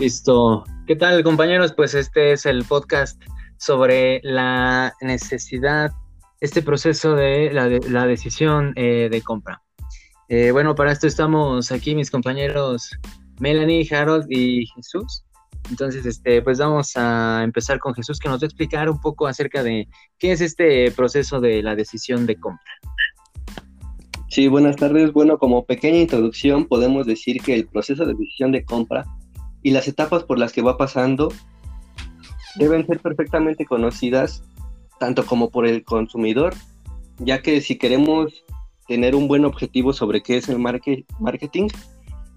Listo. ¿Qué tal, compañeros? Pues este es el podcast sobre la necesidad, este proceso de la, decisión eh, de compra. Eh, bueno, para esto estamos aquí mis compañeros Melanie, Harold y Jesús. Entonces, este, pues vamos a empezar con Jesús que nos va a explicar un poco acerca de qué es este proceso de la decisión de compra. Sí, buenas tardes. Bueno, como pequeña introducción podemos decir que el proceso de decisión de compra y las etapas por las que va pasando deben ser perfectamente conocidas tanto como por el consumidor, ya que si queremos tener un buen objetivo sobre qué es el marketing,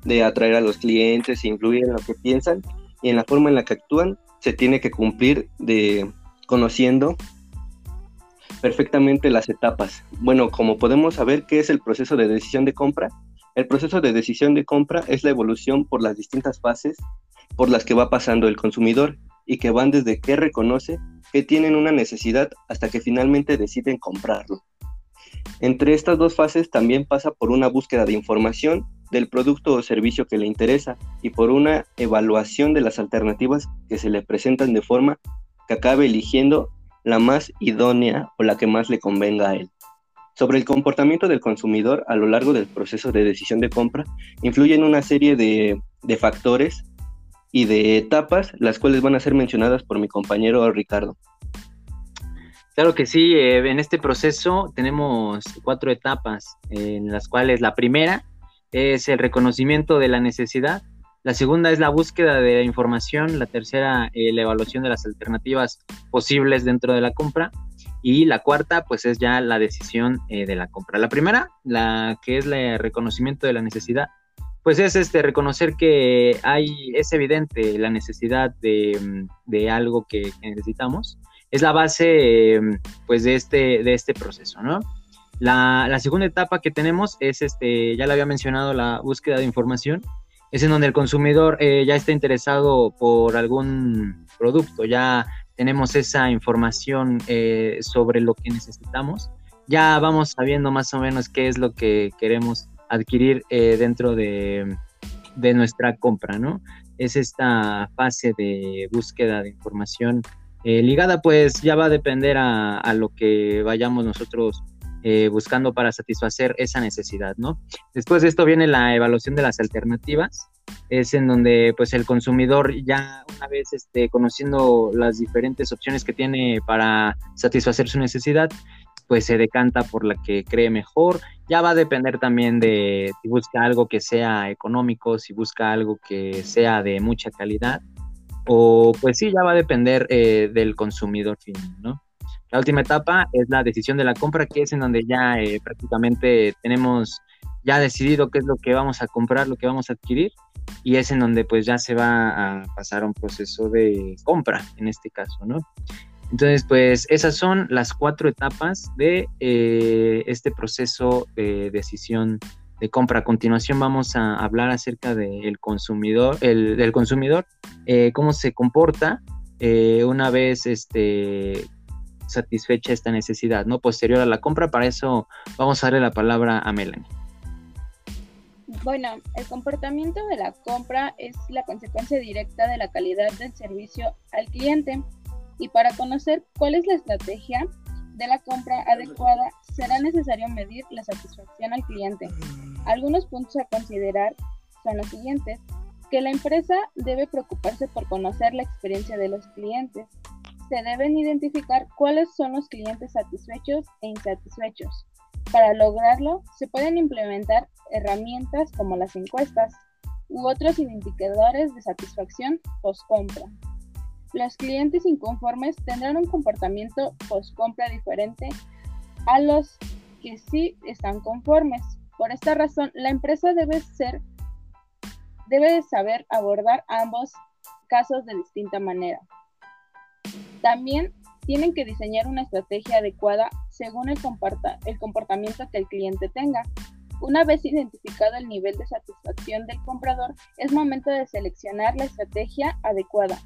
de atraer a los clientes, influir en lo que piensan y en la forma en la que actúan, se tiene que cumplir de conociendo perfectamente las etapas. Bueno, como podemos saber, ¿qué es el proceso de decisión de compra? El proceso de decisión de compra es la evolución por las distintas fases por las que va pasando el consumidor y que van desde que reconoce que tienen una necesidad hasta que finalmente deciden comprarlo. Entre estas dos fases también pasa por una búsqueda de información del producto o servicio que le interesa y por una evaluación de las alternativas que se le presentan de forma que acabe eligiendo la más idónea o la que más le convenga a él. Sobre el comportamiento del consumidor a lo largo del proceso de decisión de compra, influyen una serie de, de factores y de etapas, las cuales van a ser mencionadas por mi compañero Ricardo. Claro que sí, eh, en este proceso tenemos cuatro etapas, en las cuales la primera es el reconocimiento de la necesidad, la segunda es la búsqueda de información, la tercera eh, la evaluación de las alternativas posibles dentro de la compra y la cuarta pues es ya la decisión eh, de la compra. La primera, la que es el reconocimiento de la necesidad, pues es este reconocer que hay, es evidente la necesidad de, de algo que, necesitamos. Es la base pues de este, de este proceso, ¿no? La, la, segunda etapa que tenemos es, este, ya lo había mencionado, la búsqueda de información. Es en donde el consumidor eh, ya está interesado por algún producto, ya tenemos esa información eh, sobre lo que necesitamos, ya vamos sabiendo más o menos qué es lo que queremos adquirir eh, dentro de, nuestra compra, ¿no? Es esta fase de búsqueda de información eh, ligada, pues ya va a depender a, lo que vayamos nosotros buscando para satisfacer esa necesidad, ¿no? Después de esto viene la evaluación de las alternativas, es en donde pues el consumidor ya una vez este, conociendo las diferentes opciones que tiene para satisfacer su necesidad, pues se decanta por la que cree mejor. Ya va a depender también de si busca algo que sea económico, si busca algo que sea de mucha calidad, o pues sí, ya va a depender eh, del consumidor final, ¿no? La última etapa es la decisión de la compra, que es en donde ya eh, prácticamente tenemos ya decidido qué es lo que vamos a comprar, lo que vamos a adquirir, y es en donde pues ya se va a pasar un proceso de compra, en este caso, ¿no? Entonces, pues esas son las cuatro etapas de eh, este proceso de decisión de compra. A continuación vamos a hablar acerca del consumidor, el, del consumidor, eh, cómo se comporta eh, una vez este, satisfecha esta necesidad, ¿no? Posterior a la compra. Para eso vamos a darle la palabra a Melanie. Bueno, el comportamiento de la compra es la consecuencia directa de la calidad del servicio al cliente y para conocer cuál es la estrategia de la compra adecuada será necesario medir la satisfacción al cliente. Algunos puntos a considerar son los siguientes, que la empresa debe preocuparse por conocer la experiencia de los clientes. Se deben identificar cuáles son los clientes satisfechos e insatisfechos. Para lograrlo, se pueden implementar herramientas como las encuestas u otros indicadores de satisfacción post-compra. Los clientes inconformes tendrán un comportamiento post-compra diferente a los que sí están conformes. Por esta razón, la empresa debe debe saber abordar ambos casos de distinta manera. También tienen que diseñar una estrategia adecuada según el, el comportamiento que el cliente tenga. Una vez identificado el nivel de satisfacción del comprador, es momento de seleccionar la estrategia adecuada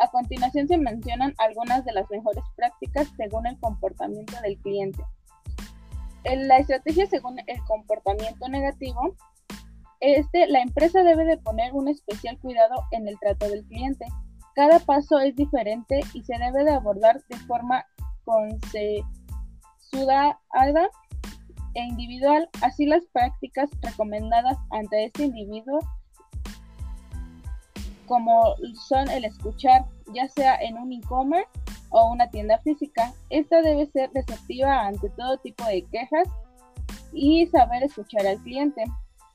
a continuación se mencionan algunas de las mejores prácticas según el comportamiento del cliente. La estrategia según el comportamiento negativo este, la empresa debe de poner un especial cuidado en el trato del cliente. Cada paso es diferente y se debe de abordar de forma consensuada e individual. Así las prácticas recomendadas ante este individuo como son el escuchar, ya sea en un e-commerce o una tienda física. Esta debe ser receptiva ante todo tipo de quejas y saber escuchar al cliente.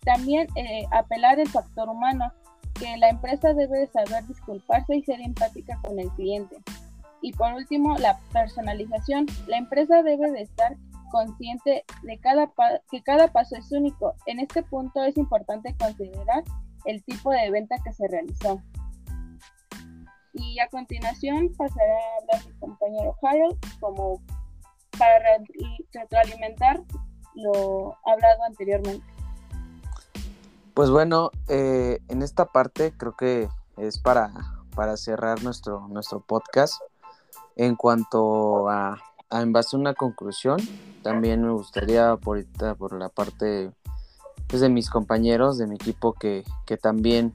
También eh, apelar el factor humano, que la empresa debe de saber disculparse y ser empática con el cliente. Y por último, la personalización. La empresa debe de estar consciente de cada que cada paso es único. En este punto es importante considerar el tipo de venta que se realizó. Y a continuación pasará a hablar mi compañero Harold como para retroalimentar lo hablado anteriormente. Pues bueno, eh, en esta parte creo que es para, para cerrar nuestro, nuestro podcast. En cuanto a, en base a una conclusión, también me gustaría por, por la parte pues, de mis compañeros, de mi equipo, que, que también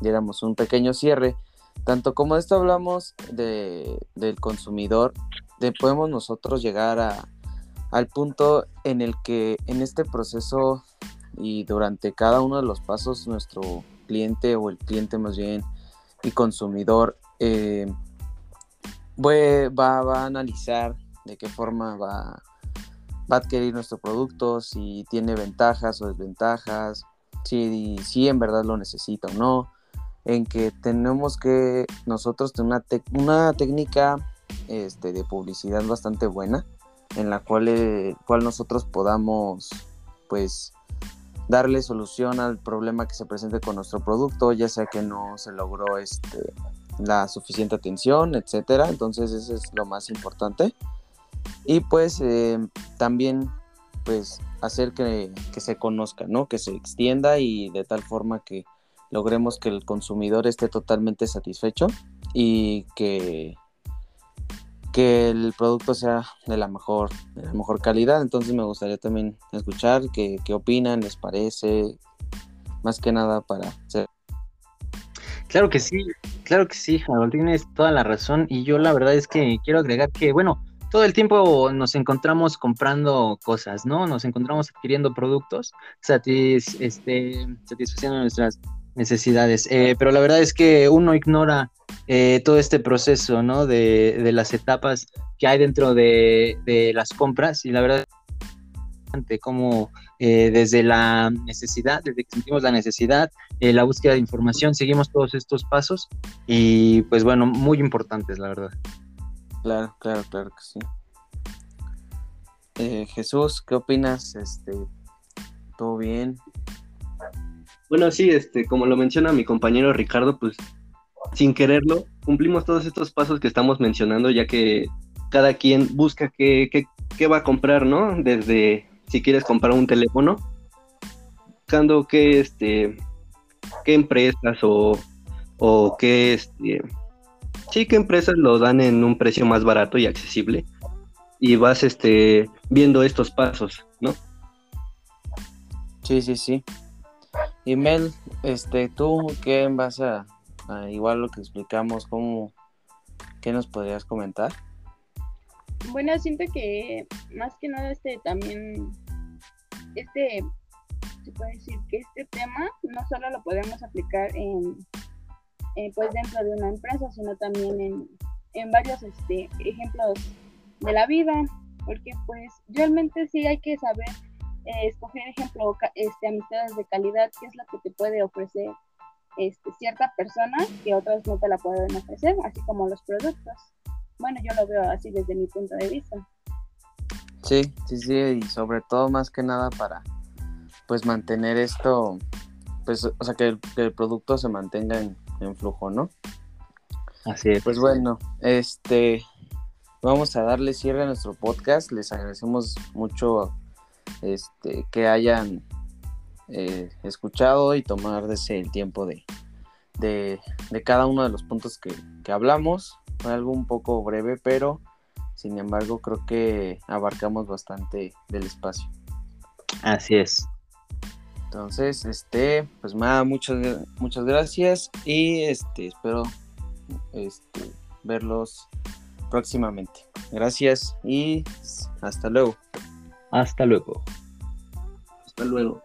diéramos un pequeño cierre. Tanto como esto hablamos de, del consumidor, de podemos nosotros llegar a, al punto en el que en este proceso y durante cada uno de los pasos nuestro cliente o el cliente más bien y consumidor eh, va, a analizar de qué forma va, va, a adquirir nuestro producto, si tiene ventajas o desventajas, si, si en verdad lo necesita o no, en que tenemos que nosotros tener una, una técnica este, de publicidad bastante buena en la cual, eh, cual nosotros podamos pues darle solución al problema que se presente con nuestro producto, ya sea que no se logró este, la suficiente atención, etcétera. Entonces eso es lo más importante. Y pues eh, también pues hacer que, se conozca, ¿no? Que se extienda y de tal forma que logremos que el consumidor esté totalmente satisfecho y que que el producto sea de la mejor, de la mejor calidad. Entonces me gustaría también escuchar qué, qué opinan, les parece, más que nada para ser. Claro que sí, claro que sí, Harold, tienes toda la razón. Y yo la verdad es que quiero agregar que, bueno, todo el tiempo nos encontramos comprando cosas, ¿no? Nos encontramos adquiriendo productos, este, satisfaciendo nuestras necesidades. Eh, pero la verdad es que uno ignora eh, todo este proceso, ¿no? De, de, las etapas que hay dentro de, de las compras y la verdad como eh, desde la necesidad, desde que sentimos la necesidad, la búsqueda de información, seguimos todos estos pasos y pues bueno, muy importantes, la verdad. Claro, claro, claro que sí. Jesús, ¿qué opinas? Este, ¿Todo bien? Bueno, sí, este, como lo menciona mi compañero Ricardo, pues sin quererlo, cumplimos todos estos pasos que estamos mencionando, ya que cada quien busca qué, qué, va a comprar, ¿no? Desde si quieres comprar un teléfono, buscando qué, este, qué empresas o, o qué, este, sí, qué empresas lo dan en un precio más barato y accesible. Y vas, este, viendo estos pasos, ¿no? Sí, sí, sí. Y Mel, este, tú, ¿qué base a, igual lo que explicamos, cómo, qué nos podrías comentar? Bueno, siento que más que nada este también, este, se puede decir que este tema no solo lo podemos aplicar en, pues dentro de una empresa, sino también en, en varios este, ejemplos de la vida, porque pues realmente sí hay que saber eh, escoger, ejemplo, este, amistades de calidad, que es la que te puede ofrecer este, cierta persona que otras no te la pueden ofrecer, así como los productos. Bueno, yo lo veo así desde mi punto de vista. Sí, sí, sí, y sobre todo más que nada para pues mantener esto, pues, o sea, que el, producto se mantenga en, en, flujo, ¿no? Así es. Pues bueno, este, vamos a darle cierre a nuestro podcast. Les agradecemos mucho este, que hayan eh, escuchado y tomar el tiempo de, de, cada uno de los puntos que, que, hablamos. Fue algo un poco breve, pero sin embargo creo que abarcamos bastante del espacio. Así es. Entonces, este, pues nada, muchas, muchas gracias y este, espero este, verlos próximamente. Gracias y hasta luego. Hasta luego. Hasta luego.